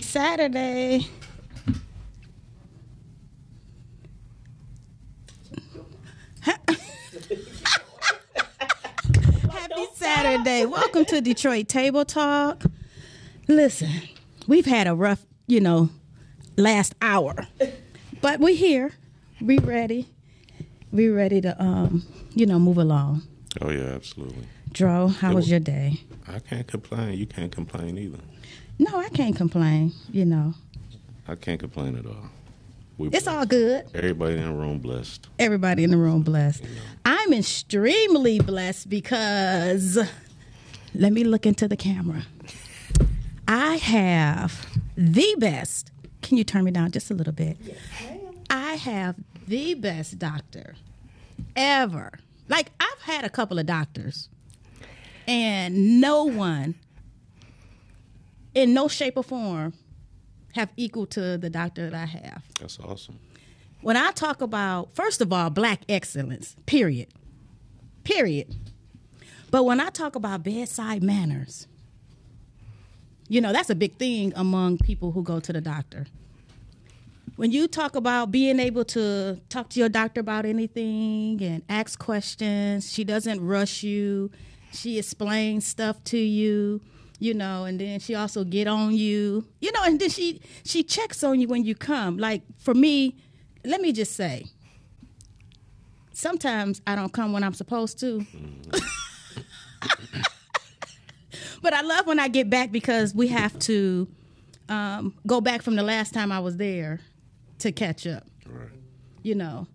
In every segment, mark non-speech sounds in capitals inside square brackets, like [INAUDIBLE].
Happy Saturday. [LAUGHS] Happy Saturday. Welcome to Detroit Table Talk. Listen, we've had a rough, you know, last hour. But we're here. We ready. We ready to um, you know, move along. Oh yeah, absolutely. Dro, how was was- your day? I can't complain. You can't complain either. No, I can't complain, you know. I can't complain at all. We It's blessed. all good. Everybody in the room blessed. everybody in the room blessed. I'm extremely blessed because let me look into the camera. I have the best. Can you turn me down just a little bit? Yes, I have the best doctor ever. Like I've had a couple of doctors and no one in no shape or form have equal to the doctor that I have That's awesome. when I talk about, first of all, black excellence, period. Period. But when I talk about bedside manners, you know, that's a big thing among people who go to the doctor. When you talk about being able to talk to your doctor about anything and ask questions, she doesn't rush you. She explains stuff to you, you know, and then she also get on you. You know, and then she she checks on you when you come. Like for me, let me just say, sometimes I don't come when I'm supposed to. [LAUGHS] but I love when I get back because we have to um, go back from the last time I was there to catch up, Right. you know.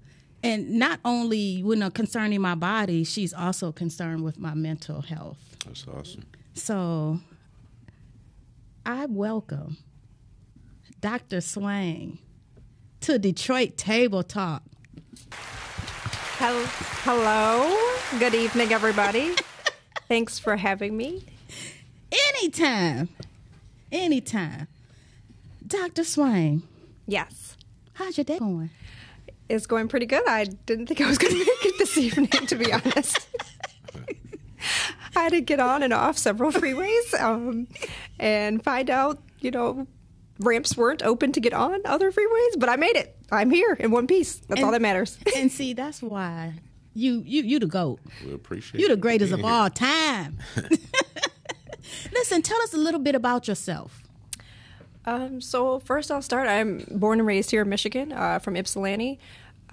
And not only, you know, concerning my body, she's also concerned with my mental health. That's awesome. So I welcome Dr. Swain to Detroit Table Talk. Hel- Hello. Good evening, everybody. [LAUGHS] Thanks for having me. Anytime. Anytime. Dr. Swain, Yes. how's your day going? It's going pretty good. I didn't think I was going to make it this evening, to be honest. [LAUGHS] I [LAUGHS] had to get on and off several [LAUGHS] freeways um, and find out, you know, ramps weren't open to get on other freeways, but I made it. I'm here in one piece. That's all that matters. [LAUGHS] and see, that's why you you you the goat. We appreciate You the greatest of here. all time. Listen, tell us a little bit about yourself. Um, so first, I'll start. I'm born and raised here in Michigan, uh, from Ypsilanti.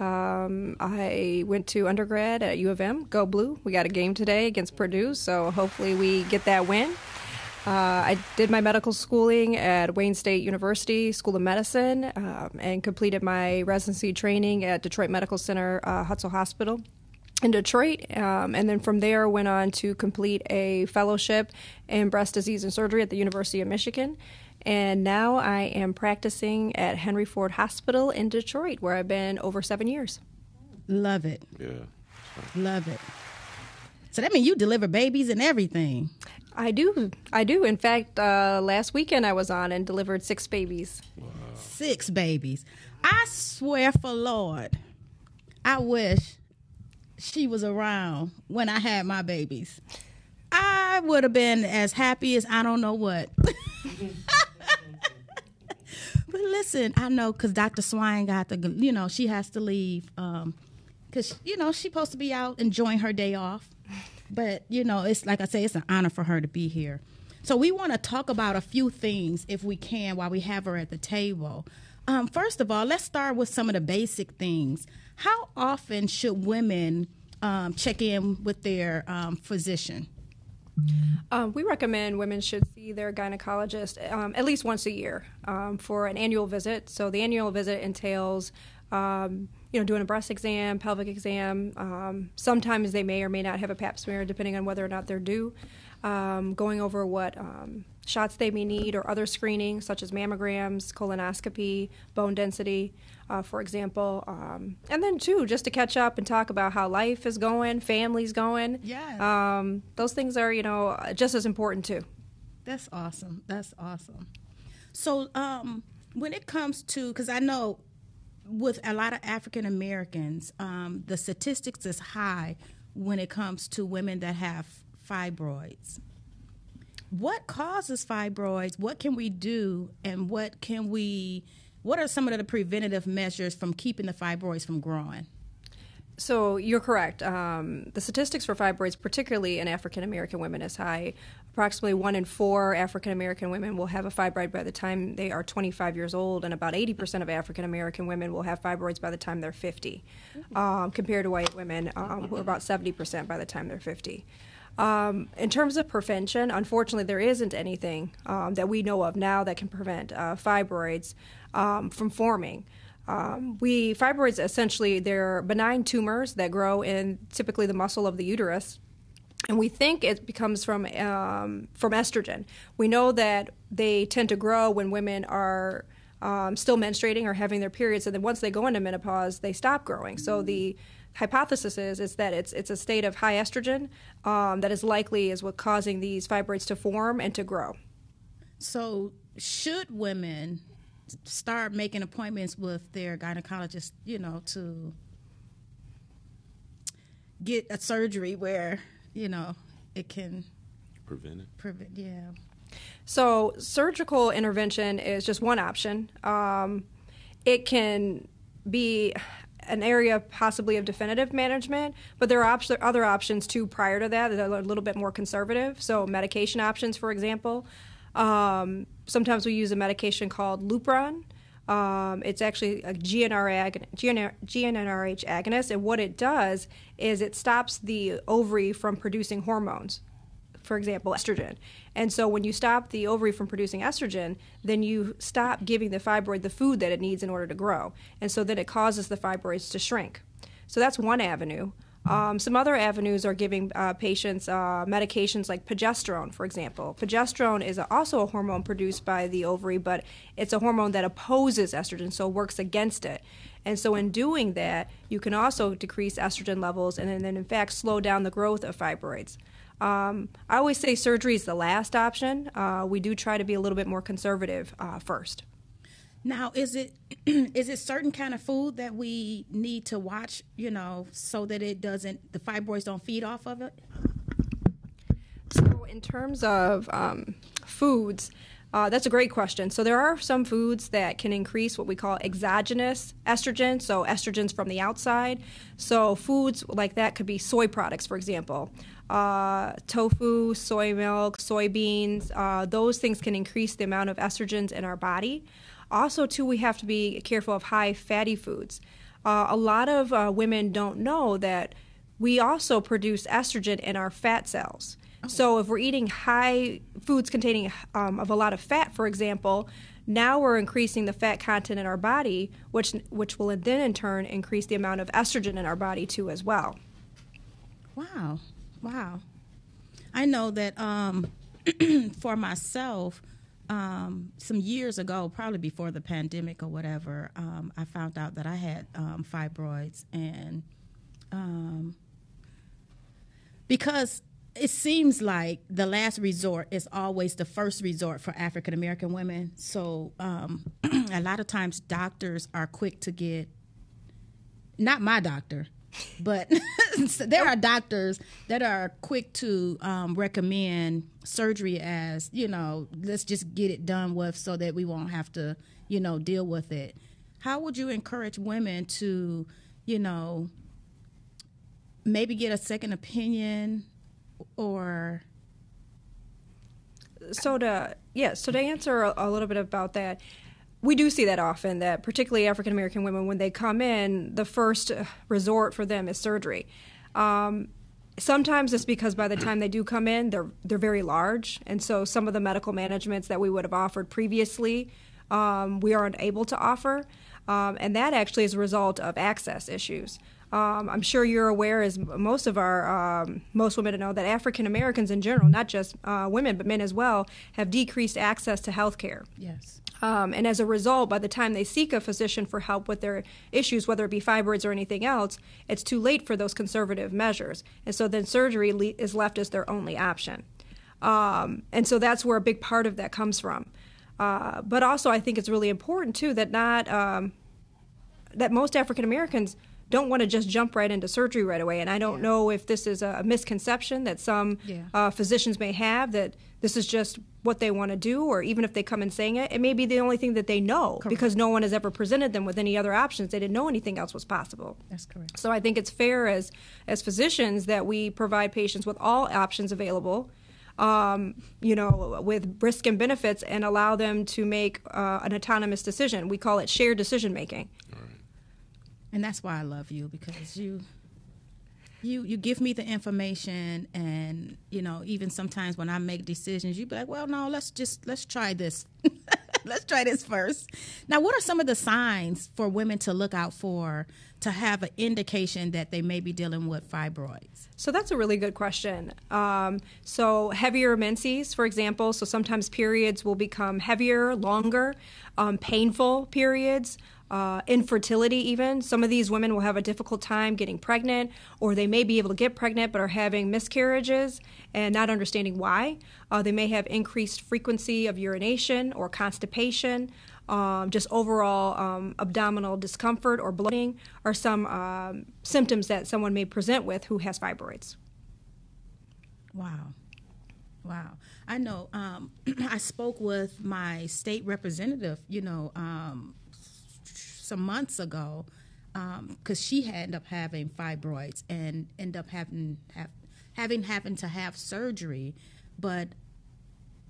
Um, I went to undergrad at U of M. Go Blue! We got a game today against Purdue, so hopefully we get that win. Uh, I did my medical schooling at Wayne State University School of Medicine um, and completed my residency training at Detroit Medical Center uh, Hutzel Hospital in Detroit, um, and then from there went on to complete a fellowship in breast disease and surgery at the University of Michigan. And now I am practicing at Henry Ford Hospital in Detroit, where I've been over seven years. Love it. Yeah. Love it. So that means you deliver babies and everything. I do, I do. In fact, uh, last weekend I was on and delivered six babies. Six babies. I swear for Lord, I wish she was around when I had my babies. I would have been as happy as I don't know what. [LAUGHS] but listen, I know because Dr. Swain got the, you know, she has to leave because, you know, she's supposed to be out enjoying her day off. But, you know, it's like I say, it's an honor for her to be here. So we want to talk about a few things, if we can, while we have her at the table. Um, first of all, let's start with some of the basic things. How often should women um, check in with their um, physician? Um, we recommend women should see their gynecologist um, at least once a year um, for an annual visit. So the annual visit entails, um, you know, doing a breast exam, pelvic exam. Um, sometimes they may or may not have a Pap smear, depending on whether or not they're due. Um, going over what shots they may need or other screening, such as mammograms, colonoscopy, bone density, uh, for example. Um, and then, too, just to catch up and talk about how life is going, family's going. Yeah. Um, those things are, you know, just as important, too. That's awesome. That's awesome. So, um, when it comes to, because I know with a lot of African Americans, um, the statistics is high when it comes to women that have fibroids. what causes fibroids? What can we do, and what can we? What are some of the preventative measures from keeping the fibroids from growing? So you're correct. Um, the statistics for fibroids, particularly in African American women, is high. Approximately one in four African American women will have a fibroid by the time they are 25 years old, and about 80% of African American women will have fibroids by the time they're 50, um, compared to white women, um, who are about 70% by the time they're 50. Um, in terms of prevention, unfortunately, there isn't anything um, that we know of now that can prevent uh, fibroids um, from forming. Um, we fibroids essentially they're benign tumors that grow in typically the muscle of the uterus, and we think it becomes from um, from estrogen. We know that they tend to grow when women are um, still menstruating or having their periods, and then once they go into menopause, they stop growing. So the hypothesis is is that it's it's a state of high estrogen um, that is likely is what causing these fibroids to form and to grow. So, should women start making appointments with their gynecologist, you know, to get a surgery where, you know, it can Prevent it. prevent, yeah. So, surgical intervention is just one option. Um, it can be an area possibly of definitive management, but there are op- other options too prior to that that are a little bit more conservative. So, medication options, for example. Um, sometimes we use a medication called Lupron. Um, it's actually a GNR agon- GNR, GnRH agonist, and what it does is it stops the ovary from producing hormones for example, estrogen. And so when you stop the ovary from producing estrogen, then you stop giving the fibroid the food that it needs in order to grow. And so then it causes the fibroids to shrink. So that's one avenue. Um, some other avenues are giving uh, patients uh, medications like progesterone, for example. Progesterone is also a hormone produced by the ovary, but it's a hormone that opposes estrogen, so works against it. And so, in doing that, you can also decrease estrogen levels and then, in fact, slow down the growth of fibroids. Um, I always say surgery is the last option. Uh, we do try to be a little bit more conservative uh, first. Now, is it [CLEARS THROAT] is it certain kind of food that we need to watch, you know, so that it doesn't the fibroids don't feed off of it? So, in terms of um, foods, uh, that's a great question. So, there are some foods that can increase what we call exogenous estrogen, so estrogens from the outside. So, foods like that could be soy products, for example. Uh, tofu, soy milk, soybeans, uh, those things can increase the amount of estrogens in our body. Also, too, we have to be careful of high fatty foods. Uh, a lot of uh, women don't know that we also produce estrogen in our fat cells. So if we're eating high foods containing um, of a lot of fat, for example, now we're increasing the fat content in our body, which which will then in turn increase the amount of estrogen in our body too as well. Wow, wow. I know that um, [CLEARS THROAT] for myself, um, some years ago, probably before the pandemic or whatever, um, I found out that I had um, fibroids, and um, because it seems like the last resort is always the first resort for African American women. So um, [CLEARS THROAT] a lot of times doctors are quick to get, not my doctor, but [LAUGHS] there are doctors that are quick to um, recommend surgery as, you know, let's just get it done with so that we won't have to, you know, deal with it. How would you encourage women to, you know, maybe get a second opinion or so to yeah so to answer a, a, little bit about that we do see that often that particularly african american women when they come in the first resort for them is surgery um, sometimes it's because by the time they do come in they're they're very large and so some of the medical managements that we would have offered previously um, we aren't able to offer um, and that actually is a result of access issues um, I'm sure you're aware, as most of our um, most women know, that African Americans in general, not just uh, women but men as well, have decreased access to health care. Yes. Um, and as a result, by the time they seek a physician for help with their issues, whether it be fibroids or anything else, it's too late for those conservative measures. And so then surgery le- is left as their only option. Um, and so that's where a big part of that comes from. Uh, but also, I think it's really important too that not um, that most African Americans don't want to just jump right into surgery right away. And I don't know if this is a misconception that some Yeah. uh, physicians may have that this is just what they want to do, or even if they come in saying it, it may be the only thing that they know because no one has ever presented them with any other options. They didn't know anything else was possible. That's correct. So I think it's fair as as physicians that we provide patients with all options available, um, you know, with risk and benefits, and allow them to make uh, an autonomous decision. We call it shared decision making. And that's why I love you because you you you give me the information and you know even sometimes when I make decisions you be like well no let's just let's try this [LAUGHS] let's try this first now what are some of the signs for women to look out for to have an indication that they may be dealing with fibroids So that's a really good question. Um, so heavier menses, for example, so sometimes periods will become heavier, longer, um, painful periods. Uh, infertility, even. Some of these women will have a difficult time getting pregnant, or they may be able to get pregnant but are having miscarriages and not understanding why. Uh, they may have increased frequency of urination or constipation. Um, just overall um, abdominal discomfort or bloating are some um, symptoms that someone may present with who has fibroids. Wow. Wow. I know um, [CLEARS THROAT] I spoke with my state representative, you know, um, some months ago because she ended up having fibroids and end up having have, having having to have surgery, but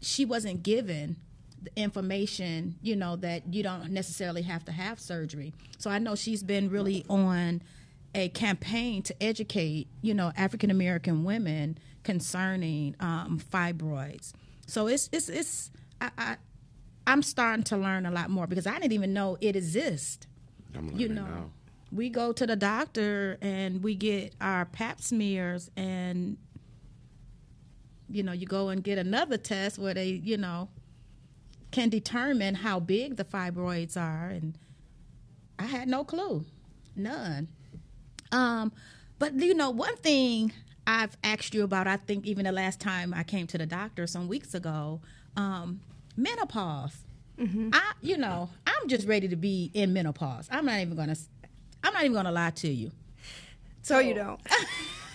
she wasn't given the information, you know, that you don't necessarily have to have surgery. So I know she's been really on a campaign to educate, you know, African American women concerning um, fibroids. So it's it's it's I, I I'm starting to learn a lot more because I didn't even know it exists. I'm You know, now. we go to the doctor and we get our pap smears and you know, you go and get another test where they, you know, can determine how big the fibroids are and I had no clue. None. Um, but you know, one thing I've asked you about, I think even the last time I came to the doctor some weeks ago, um, menopause. I, you know, I'm just ready to be in menopause. I'm not even gonna, I'm not even gonna lie to you. So you don't.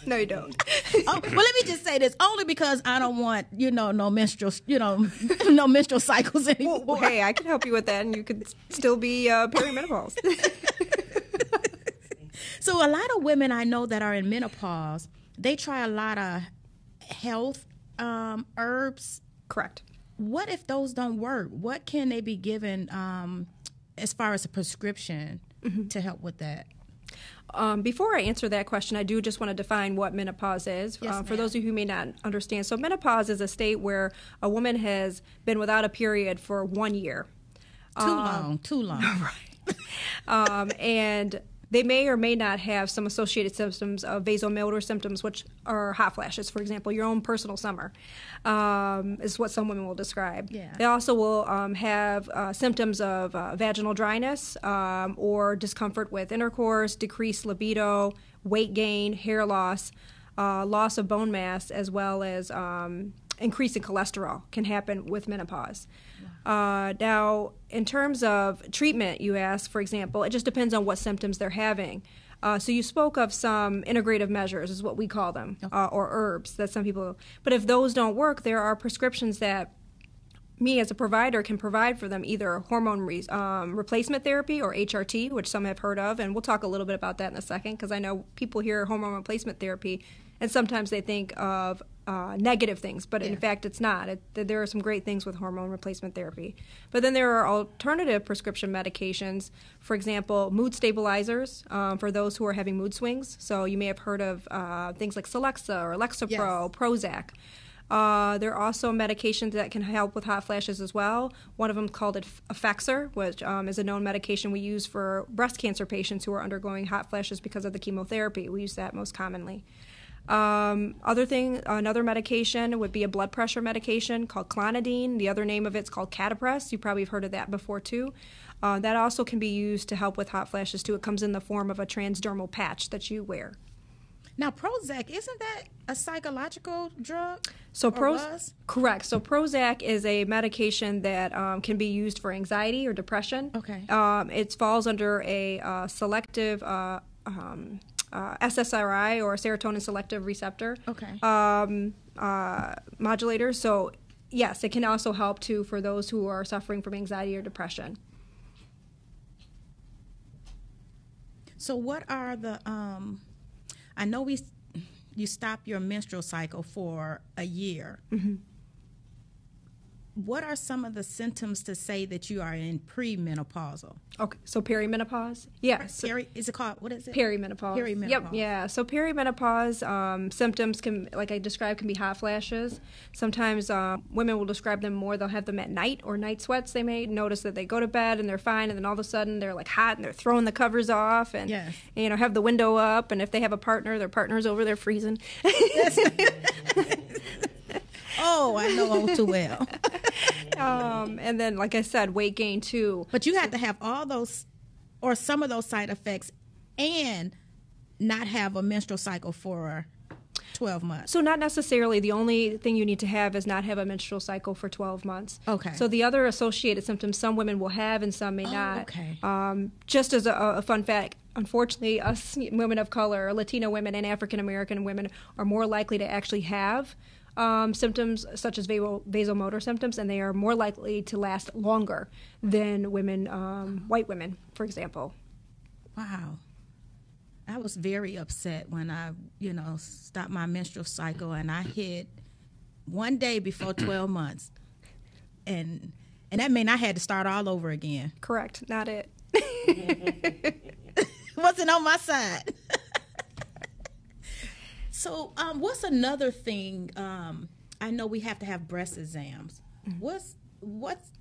no, you don't. [LAUGHS] oh, well, let me just say this only because I don't want, you know, no menstrual, you know, [LAUGHS] no menstrual cycles anymore. Well, hey, I can help you with that, and you could still be uh, perimenopause. [LAUGHS] So a lot of women I know that are in menopause, they try a lot of health um, herbs. Correct. What if those don't work? What can they be given um, as far as a prescription to help with that? Um, before I answer that question, I do just want to define what menopause is Yes, uh, for those of you who may not understand. So, menopause is a state where a woman has been without a period for one year. Too long, too long. [LAUGHS] [LAUGHS] um, and they may or may not have some associated symptoms of vasomotor symptoms, which are hot flashes, for example, your own personal summer, um, is what some women will describe. Yeah. They also will um, have uh, symptoms of uh, vaginal dryness um, or discomfort with intercourse, decreased libido, weight gain, hair loss, uh, loss of bone mass, as well as um, increasing cholesterol can happen with menopause. Uh, now, in terms of treatment, you asked, for example, it just depends on what symptoms they're having. Uh, so you spoke of some integrative measures, is what we call them, uh, or herbs that some people. But if those don't work, there are prescriptions that me as a provider can provide for them either hormone re- um, replacement therapy or HRT, which some have heard of, and we'll talk a little bit about that in a second because I know people hear hormone replacement therapy and sometimes they think of uh, negative things, but in fact it's not. It, there are some great things with hormone replacement therapy, but then there are alternative prescription medications. For example, mood stabilizers um, for those who are having mood swings. So you may have heard of uh, things like Celexa or Lexapro, Prozac. Uh, there are also medications that can help with hot flashes as well. One of them called it Effexor, which um, is a known medication we use for breast cancer patients who are undergoing hot flashes because of the chemotherapy. We use that most commonly. Um, other thing, another medication would be a blood pressure medication called clonidine. The other name of it's called Catapres. You probably have heard of that before too. Uh, that also can be used to help with hot flashes too. It comes in the form of a transdermal patch that you wear. Now, Prozac isn't that a psychological drug? So Prozac, correct. So Prozac is a medication that um, can be used for anxiety or depression. Okay. Um, it falls under a uh, selective uh, um, uh, SSRI or serotonin selective receptor Okay. um, uh, modulators. So, yes, it can also help too for those who are suffering from anxiety or depression. So what are the um I know we you stop your menstrual cycle for a year. What are some of the symptoms to say that you are in premenopausal? Okay, so perimenopause. Yes. Peri, is it called what is it? Perimenopause. Perimenopause. Yep. Yeah. So perimenopause um, symptoms can, like I described, can be hot flashes. Sometimes um, women will describe them more. They'll have them at night or night sweats. They may notice that they go to bed and they're fine, and then all of a sudden they're like hot and they're throwing the covers off and Yes. you know have the window up. And if they have a partner, their partner's over there freezing. [LAUGHS] [LAUGHS] Oh, I know all too well. [LAUGHS] um, and then, like I said, weight gain too. But you have to have all those or some of those side effects and not have a menstrual cycle for 12 months. So not necessarily. The only thing you need to have is not have a menstrual cycle for 12 months. Okay. So the other associated symptoms some women will have and some may not. Oh, okay. Um, just as a, a fun fact, unfortunately, us women of color, Latino women, and African American women are more likely to actually have. Um, symptoms such as vaso- vasomotor symptoms, and they are more likely to last longer than women, um, white women, for example. Wow. I was very upset when I, you know, stopped my menstrual cycle and I hit one day before [CLEARS THROAT] 12 months. And and that meant I had to start all over again. Correct, not it. [LAUGHS] Wasn't on my side. [LAUGHS] so, um, what's another thing? Um, I know we have to have breast exams. What's what's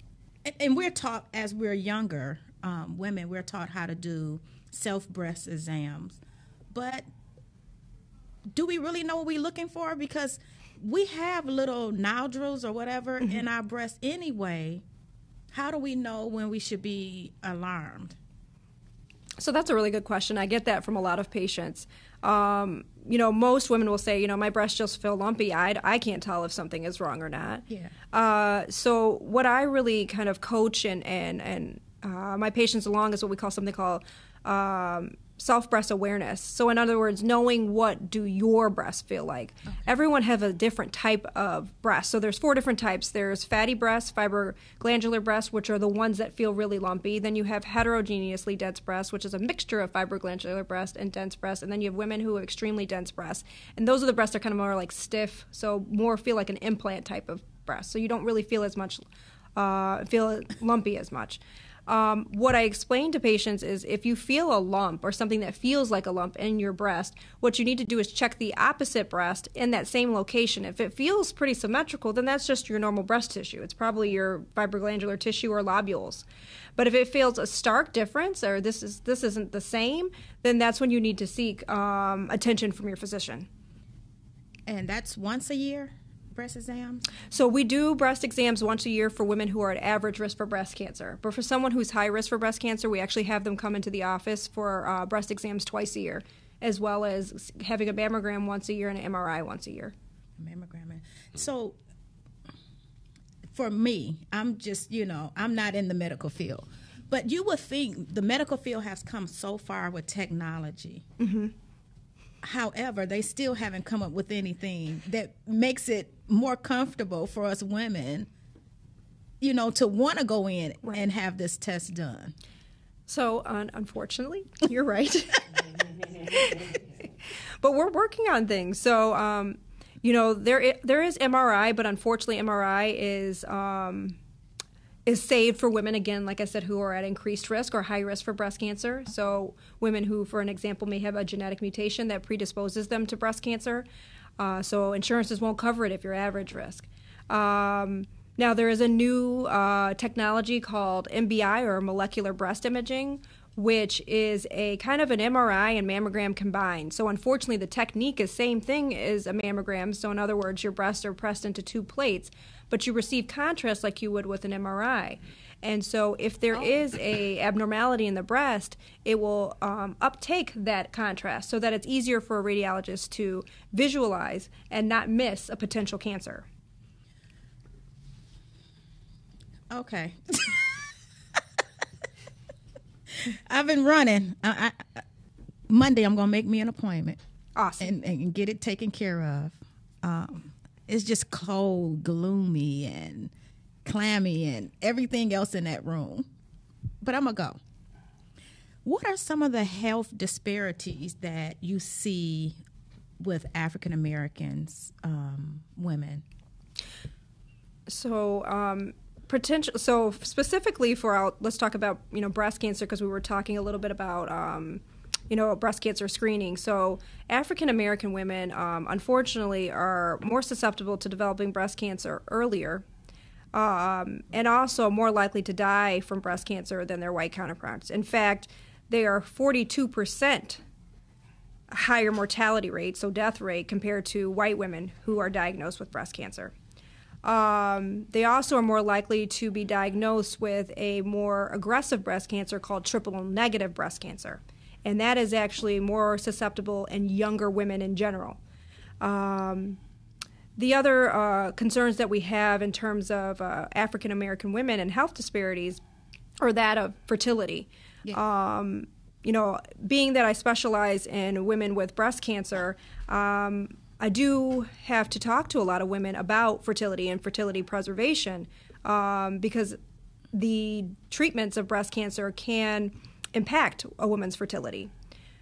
and, and we're taught as we're younger um, women, we're taught how to do self breast exams, but do we really know what we're looking for? Because we have little nodules or whatever in our breast anyway. How do we know when we should be alarmed? So that's a really good question. I get that from a lot of patients. Um, you know, most women will say, you know, my breasts just feel lumpy. I, I can't tell if something is wrong or not. Yeah. Uh, so what I really kind of coach and and and uh, my patients along is what we call something called um, self breast awareness. So in other words, knowing what do your breasts feel like. Everyone have a different type of breast. So there's four different types. There's fatty breasts, fiber glandular breasts, which are the ones that feel really lumpy. Then you have heterogeneously dense breasts, which is a mixture of fibroglandular breast and dense breast. And then you have women who have extremely dense breasts. And those are the breasts that are kind of more like stiff, so more feel like an implant type of breast. So you don't really feel as much, uh, feel lumpy as much. Um, what I explain to patients is if you feel a lump or something that feels like a lump in your breast, what you need to do is check the opposite breast in that same location. If it feels pretty symmetrical, then that's just your normal breast tissue. It's probably your fibroglandular tissue or lobules. But if it feels a stark difference or this is this isn't the same, then that's when you need to seek um, attention from your physician. And that's once a year, breast exams? So we do breast exams once a year for women who are at average risk for breast cancer. But for someone who's high risk for breast cancer, we actually have them come into the office for uh, breast exams twice a year, as well as having a mammogram once a year and an MRI once a year. Mammogram. So for me, I'm just, you know, I'm not in the medical field. But you would think the medical field has come so far with technology. However, they still haven't come up with anything that makes it more comfortable for us women, you know, to want to go in and have this test done. So, un- unfortunately, you're right. [LAUGHS] but we're working on things. So, um, you know, there i- there is MRI, but unfortunately, MRI is um, is saved for women again, like I said, who are at increased risk or high risk for breast cancer. So, women who, for an example, may have a genetic mutation that predisposes them to breast cancer. Uh, so, insurances won't cover it if you're average risk. Um, now, there is a new uh, technology called MBI or molecular breast imaging, which is a kind of an MRI and mammogram combined. So, unfortunately, the technique is same thing as a mammogram. So, in other words, your breasts are pressed into two plates, but you receive contrast like you would with an MRI. And so, if there is a abnormality in the breast, it will um, uptake that contrast so that it's easier for a radiologist to visualize and not miss a potential cancer. Okay. I've been running. I, I, Monday I'm gonna make me an appointment Awesome. and, and get it taken care of. Um, it's just cold, gloomy, and clammy, and everything else in that room. But I'm gonna go. What are some of the health disparities that you see with African Americans um, women? So, um, potential. So specifically for our, let's talk about you know breast cancer because we were talking a little bit about um, you know breast cancer screening. So African American women, um, unfortunately, are more susceptible to developing breast cancer earlier. Um, and also more likely to die from breast cancer than their white counterparts. In fact, they are 42% higher mortality rate, so death rate, compared to white women who are diagnosed with breast cancer. Um, they also are more likely to be diagnosed with a more aggressive breast cancer called triple negative breast cancer. And that is actually more susceptible in younger women in general. Um, the other uh, concerns that we have in terms of uh, African American women and health disparities are that of fertility. Um, you know, being that I specialize in women with breast cancer, um, I do have to talk to a lot of women about fertility and fertility preservation um, because the treatments of breast cancer can impact a woman's fertility.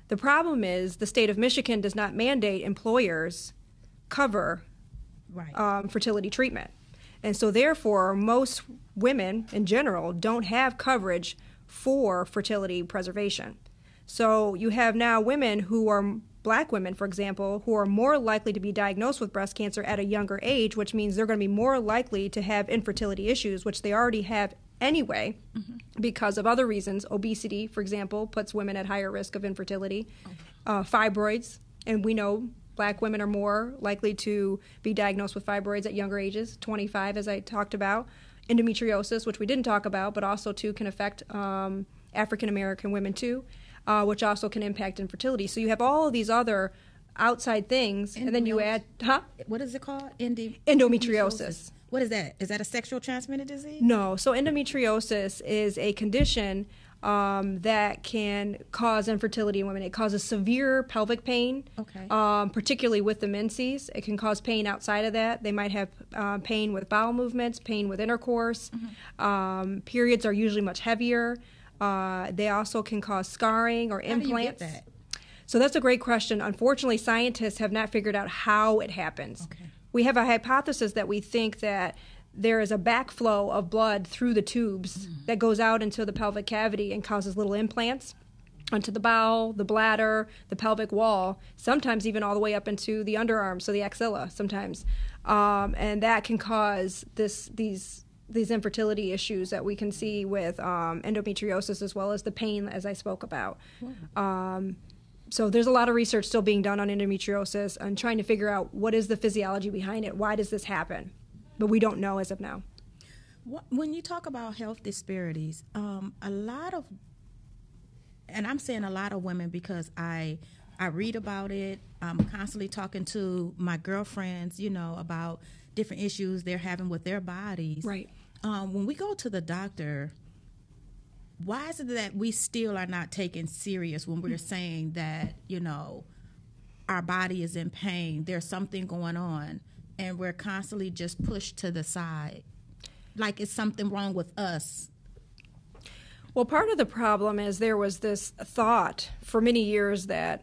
The problem is the state of Michigan does not mandate employers cover Right. um, fertility treatment. And so, therefore, most women in general don't have coverage for fertility preservation. So, you have now women who are black women, for example, who are more likely to be diagnosed with breast cancer at a younger age, which means they're going to be more likely to have infertility issues, which they already have anyway because of other reasons. Obesity, for example, puts women at higher risk of infertility. Uh, fibroids, and we know black women are more likely to be diagnosed with fibroids at younger ages, 25, as I talked about. Endometriosis, which we didn't talk about, but also too can affect um, African American women too, uh, which also can impact infertility. So you have all of these other outside things, and then you add, huh? what is it called? Endi- Endometriosis. What is that? Is that a sexual transmitted disease? No. So endometriosis is a condition um, that can cause infertility in women. It causes severe pelvic pain, Okay. um, particularly with the menses. It can cause pain outside of that. They might have uh, pain with bowel movements, pain with intercourse. Um, periods are usually much heavier. Uh, they also can cause scarring or How implants. that? So that's a great question. Unfortunately, scientists have not figured out how it happens. Okay. We have a hypothesis that we think that there is a backflow of blood through the tubes that goes out into the pelvic cavity and causes little implants onto the bowel, the bladder, the pelvic wall, sometimes even all the way up into the underarm, so the axilla sometimes. Um, and that can cause this these these infertility issues that we can see with um, endometriosis as well as the pain as I spoke about. Um, so there's a lot of research still being done on endometriosis and trying to figure out what is the physiology behind it. Why does this happen? But we don't know as of now. When you talk about health disparities, um, a lot of, and I'm saying a lot of women because I, I read about it. I'm constantly talking to my girlfriends, you know, about different issues they're having with their bodies. Right. Um, when we go to the doctor, why is it that we still are not taken serious when we're saying that you know our body is in pain there's something going on and we're constantly just pushed to the side like it's something wrong with us Well, part of the problem is there was this thought for many years that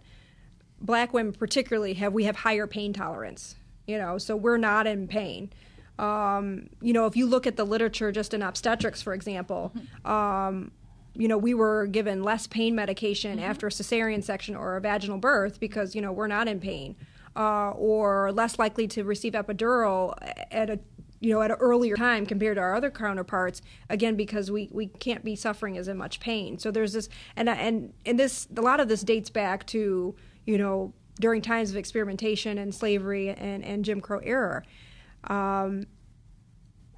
black women, particularly, have we have higher pain tolerance. You know, so we're not in pain. Um, you know, if you look at the literature just in obstetrics, for example, um, you know, we were given less pain medication after a cesarean section or a vaginal birth because, you know, we're not in pain. Uh, or less likely to receive epidural at a you know at an earlier time compared to our other counterparts again because we, we can't be suffering as in much pain. So there's this and and and this a lot of this dates back to you know during times of experimentation and slavery and, and Jim Crow era. Um,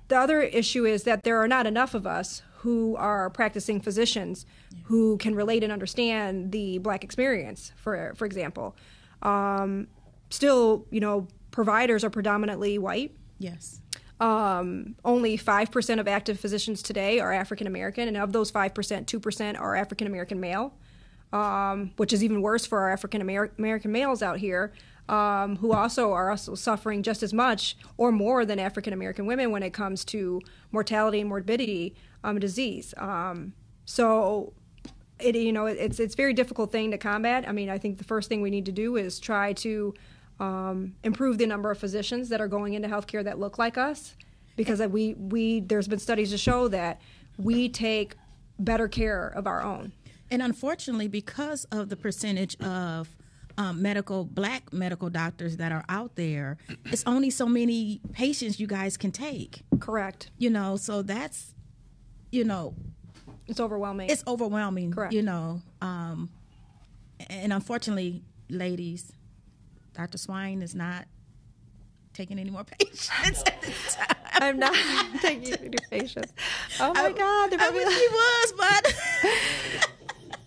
the other issue is that there are not enough of us who are practicing physicians who can relate and understand the black experience for for example. Um, still you know providers are predominantly white yes um, only 5% of active physicians today are African American, and of those 5%, 2% are African American male. um, which is even worse for our African American males out here. Um, who also are also suffering just as much or more than African American women when it comes to mortality and morbidity um, disease. Um, so it you know it's it's a very difficult thing to combat. I mean, I think the first thing we need to do is try to um, improve the number of physicians that are going into healthcare that look like us, because we we there's been studies to show that we take better care of our own. And unfortunately, because of the percentage of um, medical black medical doctors that are out there, it's only so many patients you guys can take. Correct. You know, so that's you know it's overwhelming. It's overwhelming. Correct. You know, um, and unfortunately, ladies, Dr. Swain is not taking any more [LAUGHS] patients at this time. I'm not [LAUGHS] taking any patients. Oh my I, God! I wish he was, but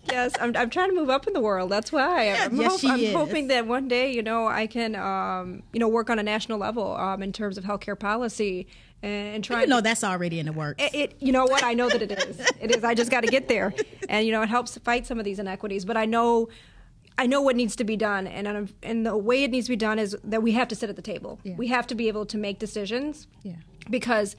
[LAUGHS] yes, I'm, I'm trying to move up in the world. That's why I'm, yes, hope, I'm hoping that one day, you know, I can, um, you know, work on a national level um, in terms of healthcare policy and try. You know, that's already in the works. It, it, you know what? I know that it is. It is. I just got to get there, and you know, it helps fight some of these inequities. But I know. I know what needs to be done, and and the way it needs to be done is that we have to sit at the table. Yeah. We have to be able to make decisions. Yeah. Because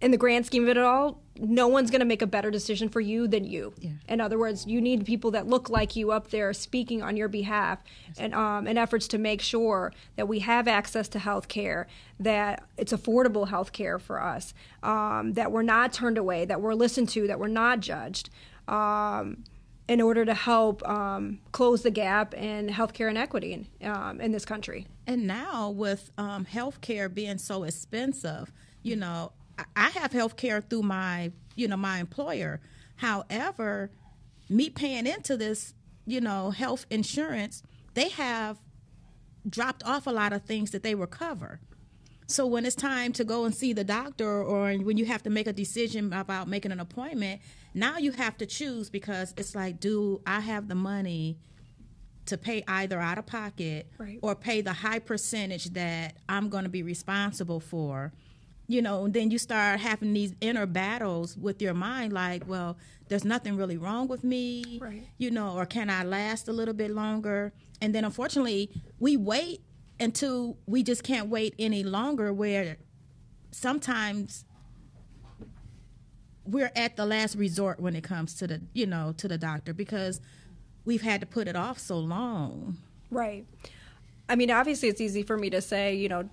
in the grand scheme of it all, no one's going to make a better decision for you than you. Yeah. In other words, you need people that look like you up there speaking on your behalf and um, in efforts to make sure that we have access to health care, that it's affordable health care for us, um, that we're not turned away, that we're listened to, that we're not judged. Um, in order to help um, close the gap in healthcare inequity in, um, in this country. And now, with um, healthcare being so expensive, you know, I have healthcare through my, you know, my employer. However, me paying into this, you know, health insurance, they have dropped off a lot of things that they recover. So when it's time to go and see the doctor or when you have to make a decision about making an appointment, now you have to choose because it's like, do I have the money to pay either out of pocket right. or pay the high percentage that I'm going to be responsible for? you know, and then you start having these inner battles with your mind like, well, there's nothing really wrong with me, right. you know, or can I last a little bit longer? And then unfortunately, we wait until we just can't wait any longer where sometimes we're at the last resort when it comes to the, you know, to the doctor because we've had to put it off so long. Right. I mean, obviously, it's easy for me to say, you know,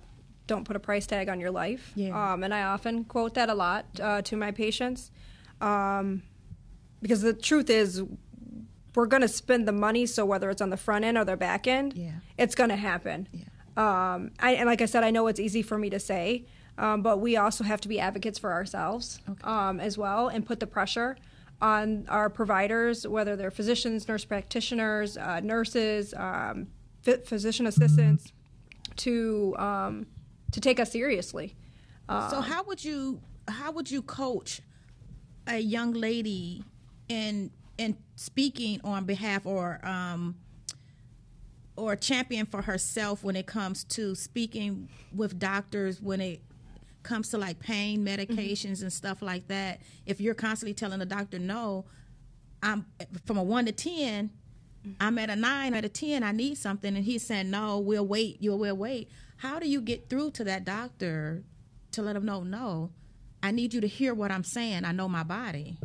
don't put a price tag on your life. Yeah. Um, and I often quote that a lot uh, to my patients um, because the truth is, we're going to spend the money. So whether it's on the front end or the back end, yeah. it's going to happen. Yeah. Um, I, and like I said, I know it's easy for me to say, um, but we also have to be advocates for ourselves okay. um, as well and put the pressure on our providers, whether they're physicians, nurse practitioners, uh, nurses, um, physician assistants, to um, to take us seriously. Uh, so how would you how would you coach a young lady in in speaking on behalf or um, or champion for herself when it comes to speaking with doctors when it comes to like pain medications mm-hmm. and stuff like that if you're constantly telling the doctor no i'm from a 1 to 10 mm-hmm. i'm at a 9 at a 10 i need something and he's saying no we'll wait you'll we'll wait how do you get through to that doctor to let them know, no, I need you to hear what I'm saying. I know my body.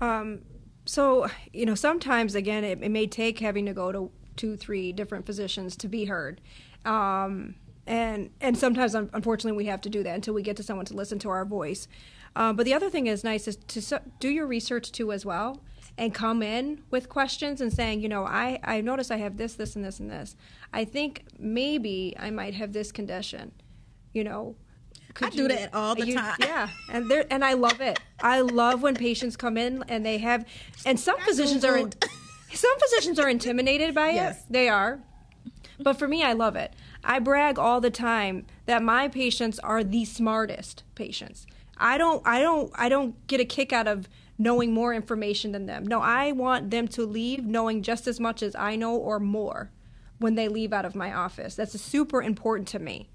Um, so, you know, sometimes, again, it, it, may take having to go to two, three different physicians to be heard. Um, and, and sometimes, unfortunately, we have to do that until we get to someone to listen to our voice. Uh, but the other thing is nice is to do your research too as well and come in with questions and saying, you know, I, I notice I have this, this, and this, and this. I think maybe I might have this condition. You know, I do that all the you, time. Yeah, and there, and I love it. I love when patients come in and they have, and some I physicians are, in, [LAUGHS] some physicians are intimidated by it. Yes, they are. But for me, I love it. I brag all the time that my patients are the smartest patients. I don't, I don't, I don't get a kick out of knowing more information than them. No, I want them to leave knowing just as much as I know or more when they leave out of my office. That's super important to me.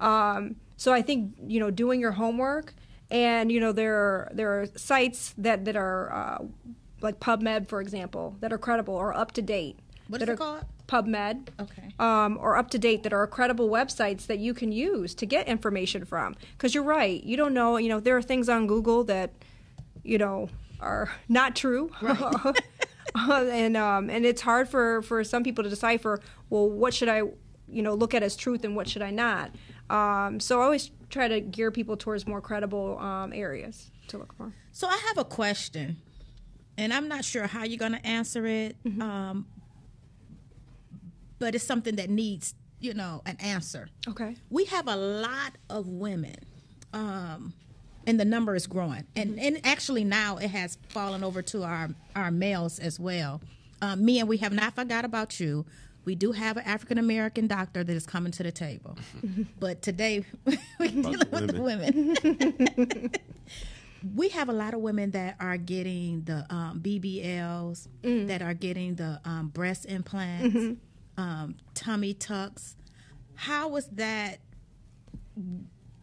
Um, so I think you know doing your homework, and you know there are, there are sites that that are uh, like PubMed, for example, that are credible or up to date. What that is it called? PubMed. Okay. Um, or UpToDate that are credible websites that you can use to get information from. Because you're right, you don't know. You know, there are things on Google that, you know, are not true. [LAUGHS] and um, and it's hard for for some people to decipher. Well, what should I, you know, look at as truth and what should I not? Um, so I always try to gear people towards more credible um, areas to look for. So I have a question, and I'm not sure how you're going to answer it, um, but it's something that needs, you know, an answer. Okay. We have a lot of women, um, and the number is growing, and and actually now it has fallen over to our our males as well. Um, me and we have not forgot about you. We do have an African American doctor that is coming to the table, but today [LAUGHS] we're dealing with the women. [LAUGHS] we have a lot of women that are getting the um, BBLs, that are getting the um, breast implants, um, tummy tucks. How was that?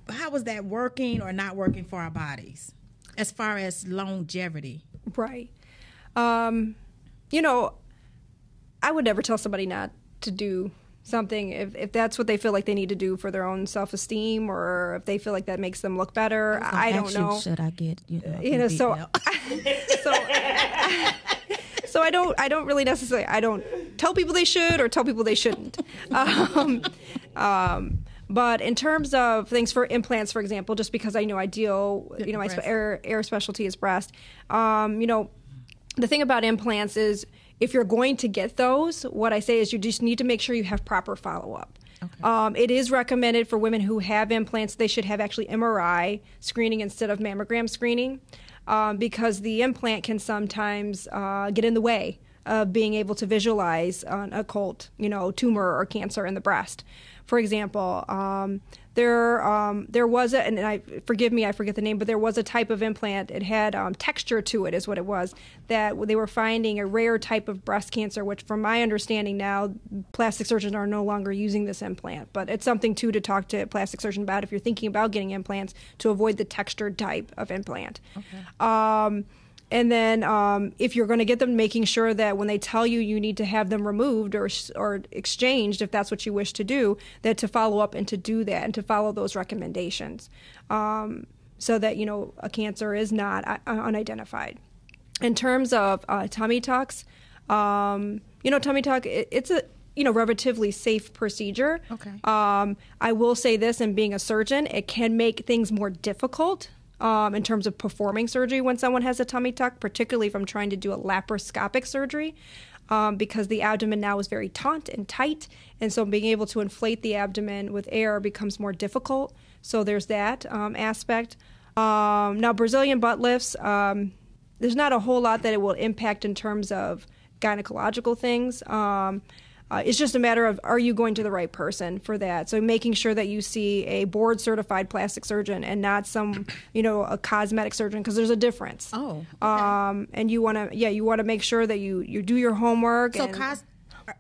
How was that working or not working for our bodies, as far as longevity? Right. Um, you know, I would never tell somebody not to do something if, if that's what they feel like they need to do for their own self esteem or if they feel like that makes them look better. I, don't know. Should I get you know? You know, so [LAUGHS] so [LAUGHS] so I don't I don't really necessarily I don't tell people they should or tell people they shouldn't. [LAUGHS] Um, um, but in terms of things for implants, for example, just because I know I deal, you know, my breast. air, air specialty is breast. Um, you know, the thing about implants is if you're going to get those, what I say is you just need to make sure you have proper follow up. Um, it is recommended for women who have implants, they should have actually MRI screening instead of mammogram screening um, because the implant can sometimes uh, get in the way of being able to visualize an occult, you know, tumor or cancer in the breast. For example, um, there um, there was a, and I forgive me, I forget the name, but there was a type of implant. It had um, texture to it, is what it was. That they were finding a rare type of breast cancer, which, from my understanding now, plastic surgeons are no longer using this implant. But it's something too to talk to a plastic surgeon about if you're thinking about getting implants to avoid the textured type of implant. Um, and then um, if you're going to get them, making sure that when they tell you you need to have them removed or or exchanged, if that's what you wish to do, that to follow up and to do that and to follow those recommendations, um, so that you know a cancer is not uh, unidentified. In terms of uh, tummy tucks, um, you know, tummy tuck, it, it's a you know relatively safe procedure. Okay. Um, I will say this, in being a surgeon, it can make things more difficult um, in terms of performing surgery when someone has a tummy tuck, particularly I'm trying to do a laparoscopic surgery. Um, because the abdomen now is very taut and tight, and so being able to inflate the abdomen with air becomes more difficult. So there's that um, aspect. Um, now, Brazilian butt lifts, um, there's not a whole lot that it will impact in terms of gynecological things. Uh, it's just a matter of are you going to the right person for that? So making sure that you see a board certified plastic surgeon and not some, [CLEARS THROAT] you know, a cosmetic surgeon because there's a difference. Oh, okay. Um, and you want to, yeah, you want to make sure that you you do your homework. So, and, cos-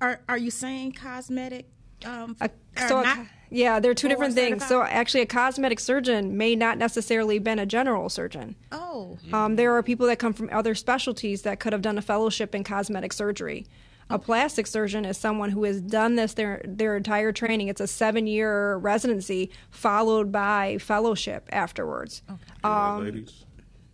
are are you saying cosmetic? Um, a- so not- yeah, they're two different things. So actually, a cosmetic surgeon may not necessarily been a general surgeon. oh, Um, there are people that come from other specialties that could have done a fellowship in cosmetic surgery. A plastic surgeon is someone who has done this their their entire training. It's a seven year residency followed by fellowship afterwards. Right, um, ladies.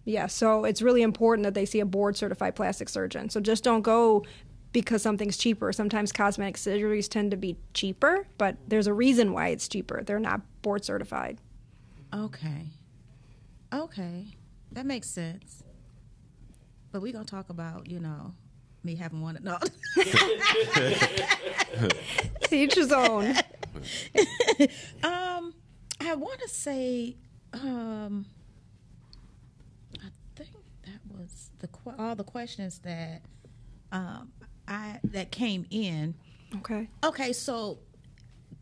Yeah, so it's really important that they see a board certified plastic surgeon. So just don't go because something's cheaper. Sometimes cosmetic surgeries tend to be cheaper, but there's a reason why it's cheaper. They're not board certified. okay, okay, that makes sense. But we're gonna talk about you know me having one. No, [LAUGHS] To each his own. [LAUGHS] um, I want to say, um, I think that was the all the questions that um I that came in. Okay. Okay, so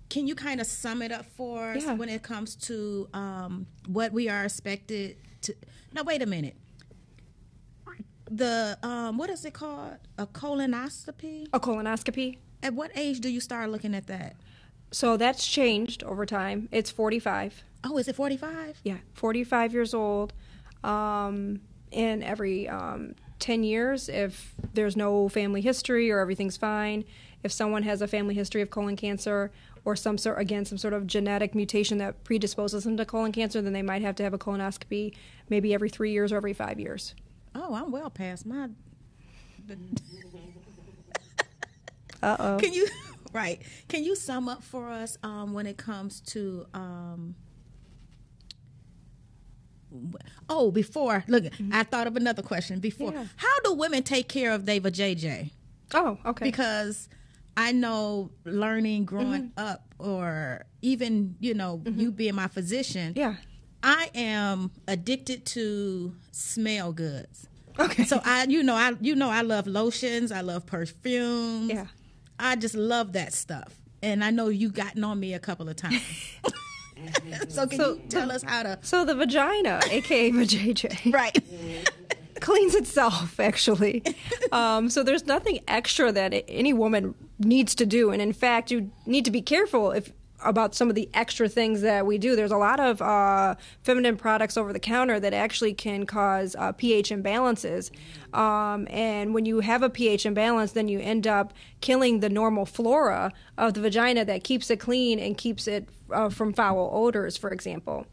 can you kind of sum it up for us Yeah. when it comes to um, what we are expected to? No, wait a minute. The um, what is it called? A colonoscopy. A colonoscopy. At what age do you start looking at that? So that's changed over time. It's 45. Oh, is it forty five? Yeah, 45 years old. Um, and every um, 10 years if there's no family history or everything's fine. If someone has a family history of colon cancer or some sort, again, some sort of genetic mutation that predisposes them to colon cancer, then they might have to have a colonoscopy maybe every three years or every five years. Oh, I'm well past my. Uh oh. Can you [LAUGHS] right? Can you sum up for us um, when it comes to? Um, oh, before look, I thought of another question. Before, Yeah. how do women take care of their JJ? Oh, okay. Because I know learning growing up, or even you know you being my physician. yeah. I am addicted to smell goods. Okay. So I, you know, I, you know, I love lotions. I love perfumes. Yeah. I just love that stuff, and I know you've gotten on me a couple of times. [LAUGHS] so can So you tell us how to? So the vagina, aka [LAUGHS] vajayjay, Right. [LAUGHS] cleans itself actually. Um, so there's nothing extra that any woman needs to do, and in fact, you need to be careful if about some of the extra things that we do. There's a lot of uh, feminine products over the counter that actually can cause uh, pH imbalances, um, and when you have a pH imbalance, then you end up killing the normal flora of the vagina that keeps it clean and keeps it uh, from foul odors, for example.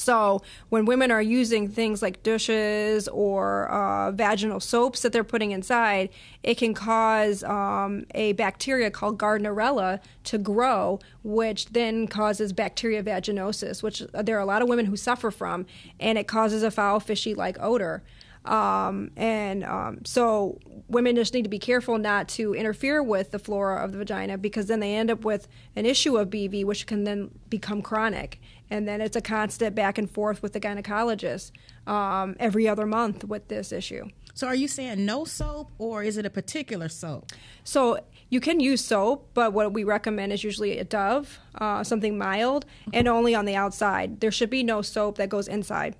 So when women are using things like douches or uh, vaginal soaps that they're putting inside, it can cause um, a bacteria called Gardnerella to grow, which then causes bacteria vaginosis, which there are a lot of women who suffer from, and it causes a foul, fishy-like odor. Um, and um, so women just need to be careful not to interfere with the flora of the vagina because then they end up with an issue of BV, which can then become chronic. And then it's a constant back and forth with the gynecologist um, every other month with this issue. So are you saying no soap, or is it a particular soap? So you can use soap, but what we recommend is usually a Dove, uh, something mild, and only on the outside. There should be no soap that goes inside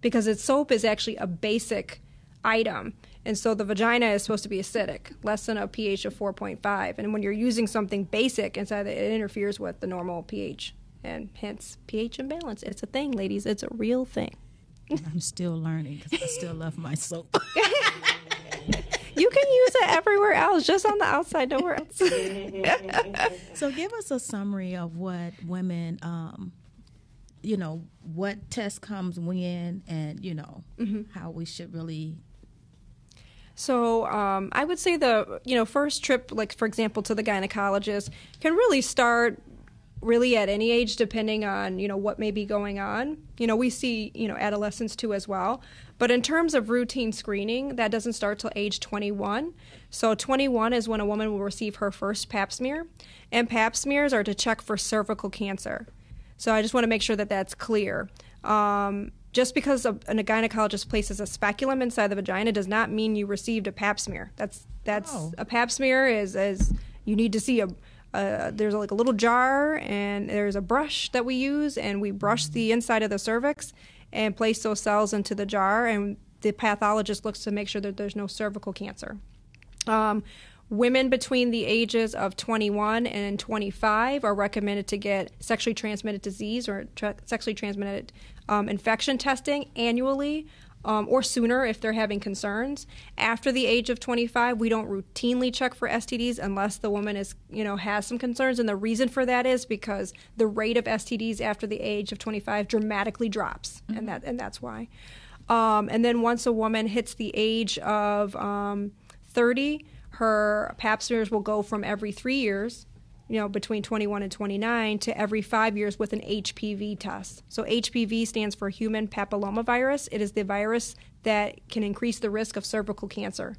because it's soap is actually a basic item. And so the vagina is supposed to be acidic, less than a pH of 4.5. And when you're using something basic inside, it interferes with the normal pH, and hence pH imbalance. It's a thing, ladies. It's a real thing. [LAUGHS] I'm still learning because I still love my soap. [LAUGHS] You can use it everywhere else, just on the outside, nowhere [LAUGHS] else. so give us a summary of what women, um, you know, what test comes when, and you know how we should really. So um, I would say the you know first trip, like for example, to the gynecologist, can really start really at any age, depending on you know what may be going on. You know, we see you know adolescents too as well. But in terms of routine screening, that doesn't start till age 21. So 21 is when a woman will receive her first Pap smear, and Pap smears are to check for cervical cancer. So I just want to make sure that that's clear. Um, just because a, a gynecologist places a speculum inside the vagina does not mean you received a Pap smear. That's that's Oh. a Pap smear is is you need to see a. Uh, there's like a little jar and there's a brush that we use and we brush the inside of the cervix and place those cells into the jar and the pathologist looks to make sure that there's no cervical cancer. Um, women between the ages of 21 and 25 are recommended to get sexually transmitted disease or tra- sexually transmitted um, infection testing annually. Um, or sooner if they're having concerns. After the age of 25, we don't routinely check for STDs unless the woman is, you know, has some concerns. And the reason for that is because the rate of STDs after the age of 25 dramatically drops, and that and that's why. Um, and then once a woman hits the age of um, 30, her pap smears will go from every three years, you know, between 21 and 29, to every five years with an HPV test. So HPV stands for human papillomavirus. It is the virus that can increase the risk of cervical cancer.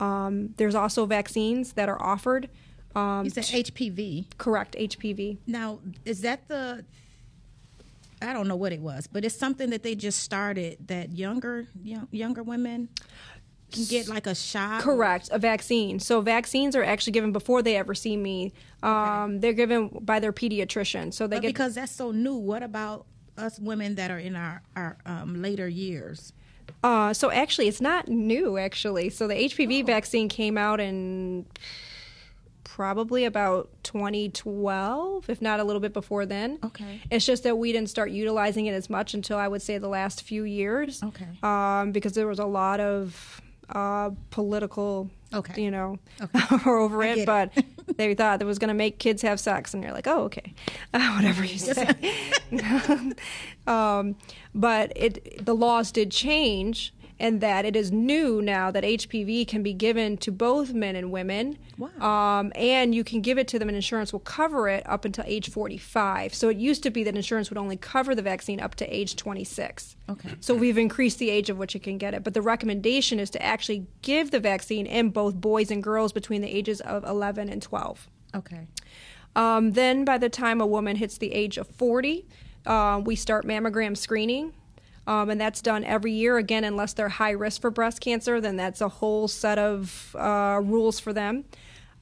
Um, there's also vaccines that are offered. Um, You said HPV. correct, HPV. Now, is that the? I don't know what it was, but it's something that they just started that younger young, younger women can get like a shot. Correct, a vaccine. So vaccines are actually given before they ever see me. Um, They're given by their pediatrician. So they But get because that's so new, what about us women that are in our our um, later years? Uh, so actually, it's not new. Actually, so the HPV vaccine came out in probably about 2012, if not a little bit before then. Okay. It's just that we didn't start utilizing it as much until I would say the last few years. Okay. Um, because there was a lot of uh, political, Okay. you know, Okay. [LAUGHS] over I it. But it. [LAUGHS] they thought that was going to make kids have sex, and you're like, oh, okay, uh, [LAUGHS] whatever you say. um, but it the laws did change. And that it is new now that HPV can be given to both men and women. Wow. Um, and you can give it to them, and insurance will cover it up until age 45. So it used to be that insurance would only cover the vaccine up to age 26. Okay. So we've increased the age of which you can get it. But the recommendation is to actually give the vaccine in both boys and girls between the ages of 11 and 12. Okay. Um, then by the time a woman hits the age of 40, uh, we start mammogram screening. Um, and that's done every year. Again, unless they're high risk for breast cancer, then that's a whole set of uh, rules for them.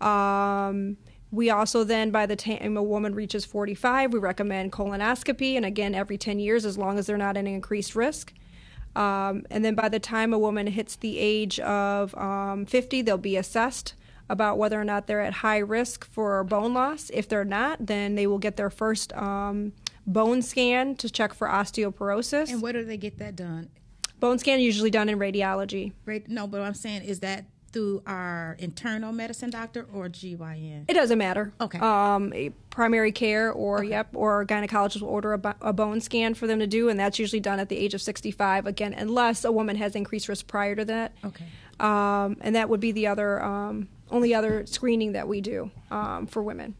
Um, we also then, by the time a woman reaches 45, we recommend colonoscopy, and again, every 10 years, as long as they're not at an increased risk. Um, and then by the time a woman hits the age of um, 50, they'll be assessed about whether or not they're at high risk for bone loss. If they're not, then they will get their first um, bone scan to check for osteoporosis. And where do they get that done? bone scan is usually done in radiology. Right. No, but what I'm saying is that through our internal medicine doctor or GYN. It doesn't matter. Okay. Um, a primary care or yep, or a gynecologist will order a, a bone scan for them to do, and that's usually done at the age of 65. Again, unless a woman has increased risk prior to that. Okay. Um, and that would be the other um, only other screening that we do um, for women.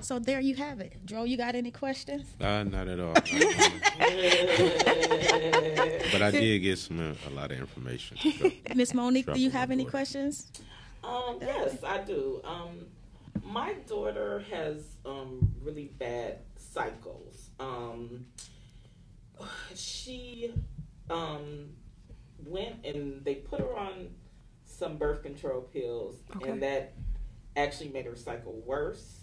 So there you have it. Joe, you got any questions? Uh, not at all. [LAUGHS] but I did get some uh, a lot of information. So, [LAUGHS] Miss Monique, do you have any board. questions? Um, yes, I do. Um, my daughter has um, really bad cycles. Um, she um, went and they put her on some birth control pills, Okay. and that actually made her cycle worse.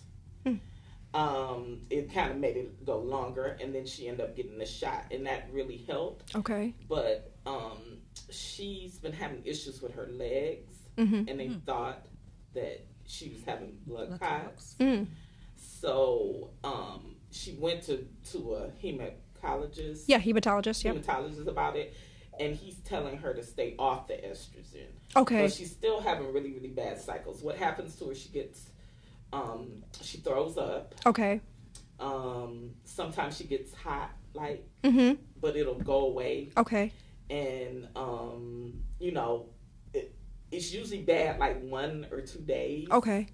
Um, it kind of made it go longer, and then she ended up getting the shot, and that really helped Okay. but um, she's been having issues with her legs, Mhm. and they thought that she was having blood, Blood clots. Mm. So um, she went to to a hematologist, Yeah, hematologist. Yep. hematologist about it, and he's telling her to stay off the estrogen. Okay. But she's still having really really bad cycles. What happens to her? She gets um, she throws up. Okay. Um, sometimes she gets hot, like, Mhm. but it'll go away Okay. and um, you know, it, it's usually bad like one or two days. Okay.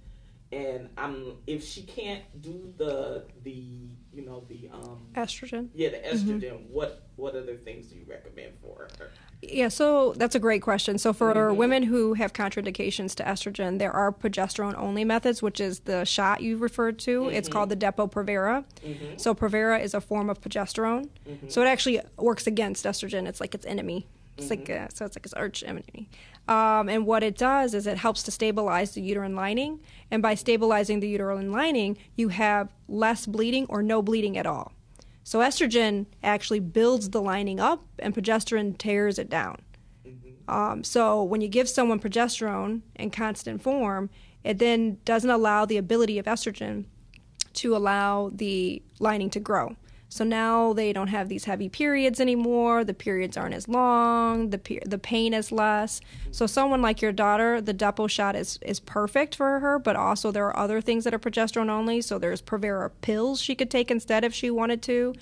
And I'm if she can't do the the you know the um Estrogen. yeah the estrogen, what what other things do you recommend for her? Yeah, so that's a great question. So for Mhm. women who have contraindications to estrogen, there are progesterone only methods, which is the shot you referred to. It's called the Depo-Provera. So Provera is a form of progesterone. So it actually works against estrogen. It's like its enemy. It's like uh so it's like its arch enemy. Um, and what it does is it helps to stabilize the uterine lining, and by stabilizing the uterine lining, you have less bleeding or no bleeding at all. So estrogen actually builds the lining up, and progesterone tears it down. Um, so when you give someone progesterone in constant form, it then doesn't allow the ability of estrogen to allow the lining to grow. So now they don't have these heavy periods anymore. The periods aren't as long. The pe- the pain is less. So someone like your daughter, the Depo shot is is perfect for her. But also there are other things that are progesterone only. So there's Provera pills she could take instead if she wanted to.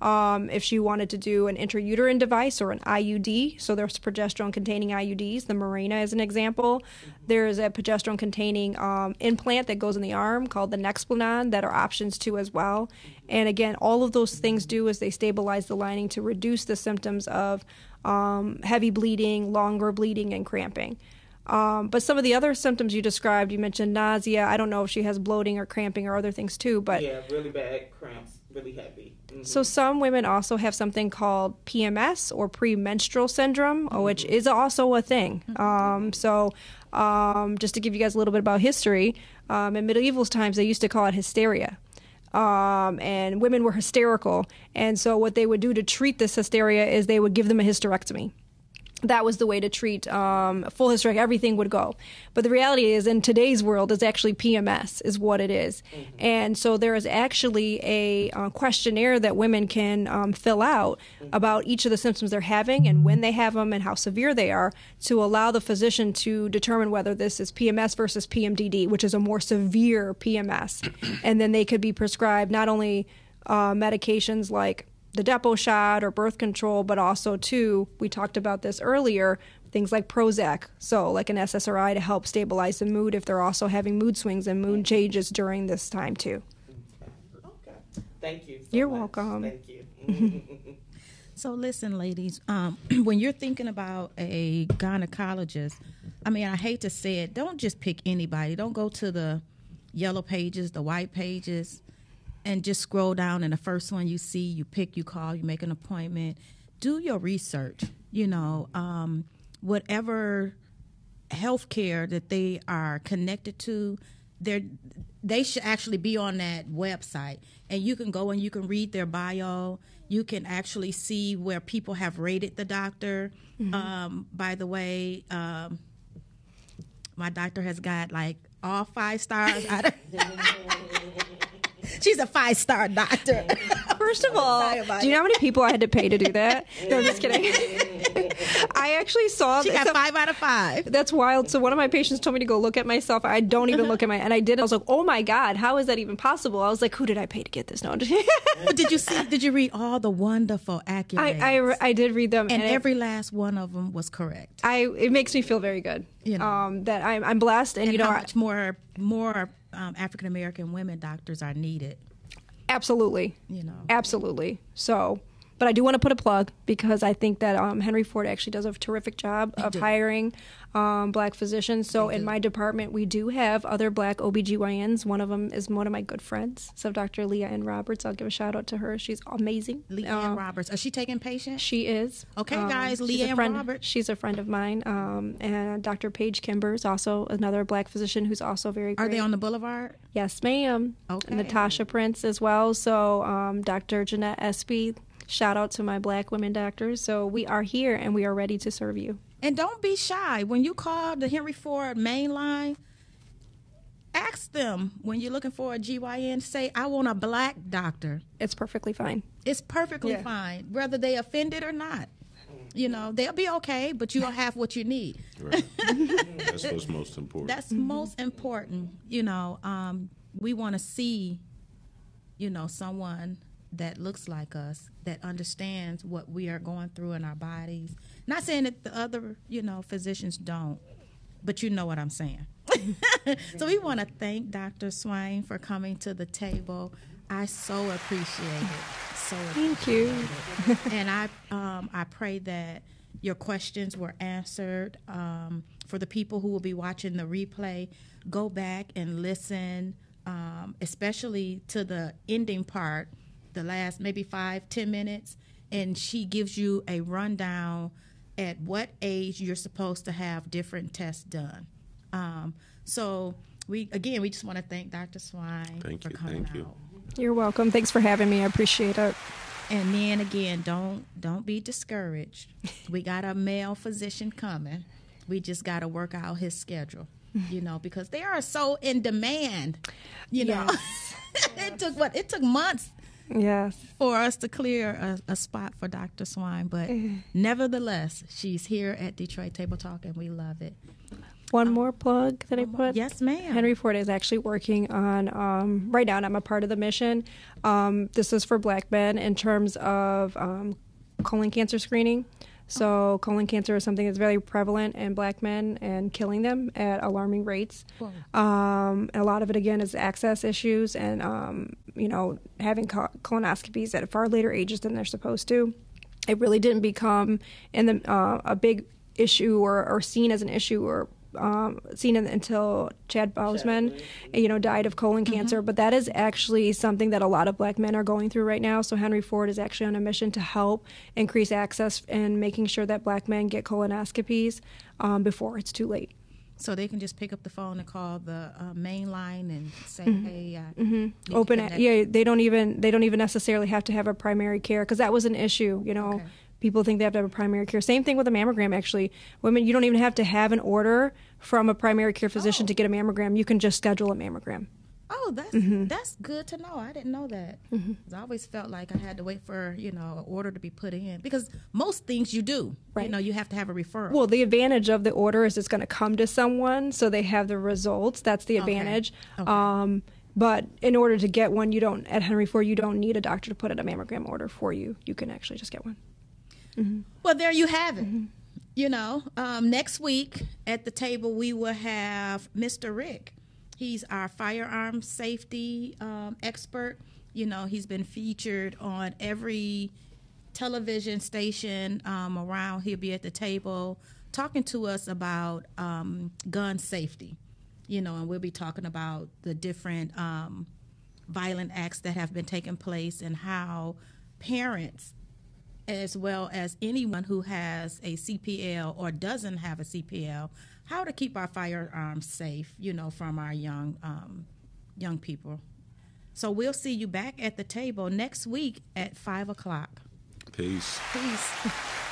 Um, if she wanted to do an intrauterine device or an IUD, so there's progesterone containing IUDs. The Mirena is an example. There's a progesterone containing um, implant that goes in the arm called the Nexplanon that are options too as well. And again, all of those things do is they stabilize the lining to reduce the symptoms of um, heavy bleeding, longer bleeding, and cramping. Um, but some of the other symptoms you described, you mentioned nausea. I don't know if she has bloating or cramping or other things too, but Yeah, really bad cramps, really heavy. Mhm. so some women also have something called PMS or premenstrual syndrome, uh, which is also a thing. Um, so um, just to give you guys a little bit about history, um, in medieval times they used to call it hysteria. Um, and women were hysterical, and so what they would do to treat this hysteria is they would give them a hysterectomy. That was the way to treat um, full hysterectomy. Everything would go, but the reality is, in today's world, it's actually PMS is what it is. and so there is actually a uh, questionnaire that women can um, fill out about each of the symptoms they're having and when they have them and how severe they are to allow the physician to determine whether this is PMS versus PMDD, which is a more severe PMS, [CLEARS THROAT] and then they could be prescribed not only uh, medications like the Depo shot or birth control, but also too, we talked about this earlier, things like Prozac, so like an SSRI to help stabilize the mood if they're also having mood swings and mood changes during this time too. Okay. Thank you. so You're much. welcome. Thank you. [LAUGHS] So listen, ladies, um, [CLEARS THROAT] when you're thinking about a gynecologist, I mean, I hate to say it, don't just pick anybody. Don't go to the yellow pages, the white pages, and just scroll down and the first one you see, you pick, you call, you make an appointment. Do your research. You know, um, whatever healthcare that they are connected to, they they should actually be on that website, and you can go and you can read their bio. You can actually see where people have rated the doctor. Um, by the way, um, my doctor has got like all five stars. [LAUGHS] [LAUGHS] She's a five star doctor. First of [LAUGHS] all, do you know how many people I had to pay to do that? [LAUGHS] No, I'm just kidding. [LAUGHS] I actually saw She that. got five out of five. That's wild. So one of my patients told me to go look at myself. I don't even look at my, and I did. I was like, oh my god, how is that even possible? I was like, who did I pay to get this? No, [LAUGHS] did you see? Did you read all the wonderful accolades? I, I I did read them, and it- every last one of them was correct. I it makes me feel very good. You know. um, that I'm I'm blessed, and, And you know, how much more more um, African American women doctors are needed. absolutely, You know. absolutely. So, but I do want to put a plug because I think that um, Henry Ford actually does a terrific job of hiring um, black physicians. So in my department, we do have other black OBGYNs. One of them is one of my good friends. So Dr. Leah Ann Roberts, I'll give a shout out to her. She's amazing. Leanne Um, Roberts. Is she taking patients? She is. Okay, Um, guys, she's a Leanne Roberts. She's a friend of mine. Um, and Dr. Paige Kimber is also another black physician who's also very great. Are they on the boulevard? Yes, ma'am. Okay. Natasha Prince as well. So, um, Dr. Jeanette Espy. Shout out to my black women doctors. So, we are here and we are ready to serve you. And don't be shy. When you call the Henry Ford main line, ask them when you're looking for a GYN, say, I want a black doctor. It's perfectly fine. It's perfectly Yeah. fine, whether they offended or not. You know, they'll be okay, but you'll have what you need. Right. [LAUGHS] That's what's most important. That's most important. You know, um, we want to see, you know, someone that looks like us, that understands what we are going through in our bodies. Not saying that the other, you know, physicians don't, but you know what I'm saying. [LAUGHS] so we want to thank Dr. Swain for coming to the table. I so appreciate it. So Thank you. and I um, I pray that your questions were answered. Um, for the people who will be watching the replay, go back and listen, um, especially to the ending part, the last maybe five ten minutes, and she gives you a rundown at what age you're supposed to have different tests done. Um, so we again we just want to thank Dr. Swain Thank for you, coming thank you. out. You're welcome. Thanks for having me. I appreciate it. And then again, don't don't be discouraged. [LAUGHS] We got a male physician coming. We just got to work out his schedule, you know, because they are so in demand. You know, [LAUGHS] it took what it took months Yes. for us to clear a, a spot for Dr. Swain, but nevertheless, she's here at Detroit Table Talk, and we love it. One more plug that I put. Yes, ma'am. Henry Ford is actually working on um, right now, and I'm a part of the mission. Um, this is for Black men in terms of um, colon cancer screening. So, colon cancer is something that's very prevalent in Black men and killing them at alarming rates. Um, a lot of it, again, is access issues and um, you know having colonoscopies at far later ages than they're supposed to. It really didn't become in the uh, a big issue or, or seen as an issue or um, seen in, until Chad Boseman, you know, died of colon cancer. But that is actually something that a lot of black men are going through right now. So Henry Ford is actually on a mission to help increase access and making sure that black men get colonoscopies um, before it's too late. So they can just pick up the phone and call the uh, main line and say, "Hey, uh, need to Open it, yeah. They don't even they don't even necessarily have to have a primary care because that was an issue. You know, Okay. People think they have to have a primary care. Same thing with a mammogram. Actually, women, you don't even have to have an order from a primary care physician Oh. to get a mammogram. You can just schedule a mammogram. Oh, that's Mm-hmm. that's good to know. I didn't know that. 'Cause I always felt like I had to wait for you know an order to be put in because most things you do, you Right. know, you have to have a referral. Well, the advantage of the order is it's going to come to someone, so they have the results. That's the Okay. advantage. Okay. Um, but in order to get one, you don't at Henry Ford. You don't need a doctor to put in a mammogram order for you. You can actually just get one. Well, there you have it. You know, um, next week at the table we will have Mr. Rick. He's our firearm safety um, expert. You know, he's been featured on every television station um, around. He'll be at the table talking to us about um, gun safety. You know, and we'll be talking about the different um, violent acts that have been taking place and how parents as well as anyone who has a CPL or doesn't have a CPL, how to keep our firearms safe, you know, from our young um, young people. So we'll see you back at the table next week at five o'clock. Peace. Peace. [LAUGHS]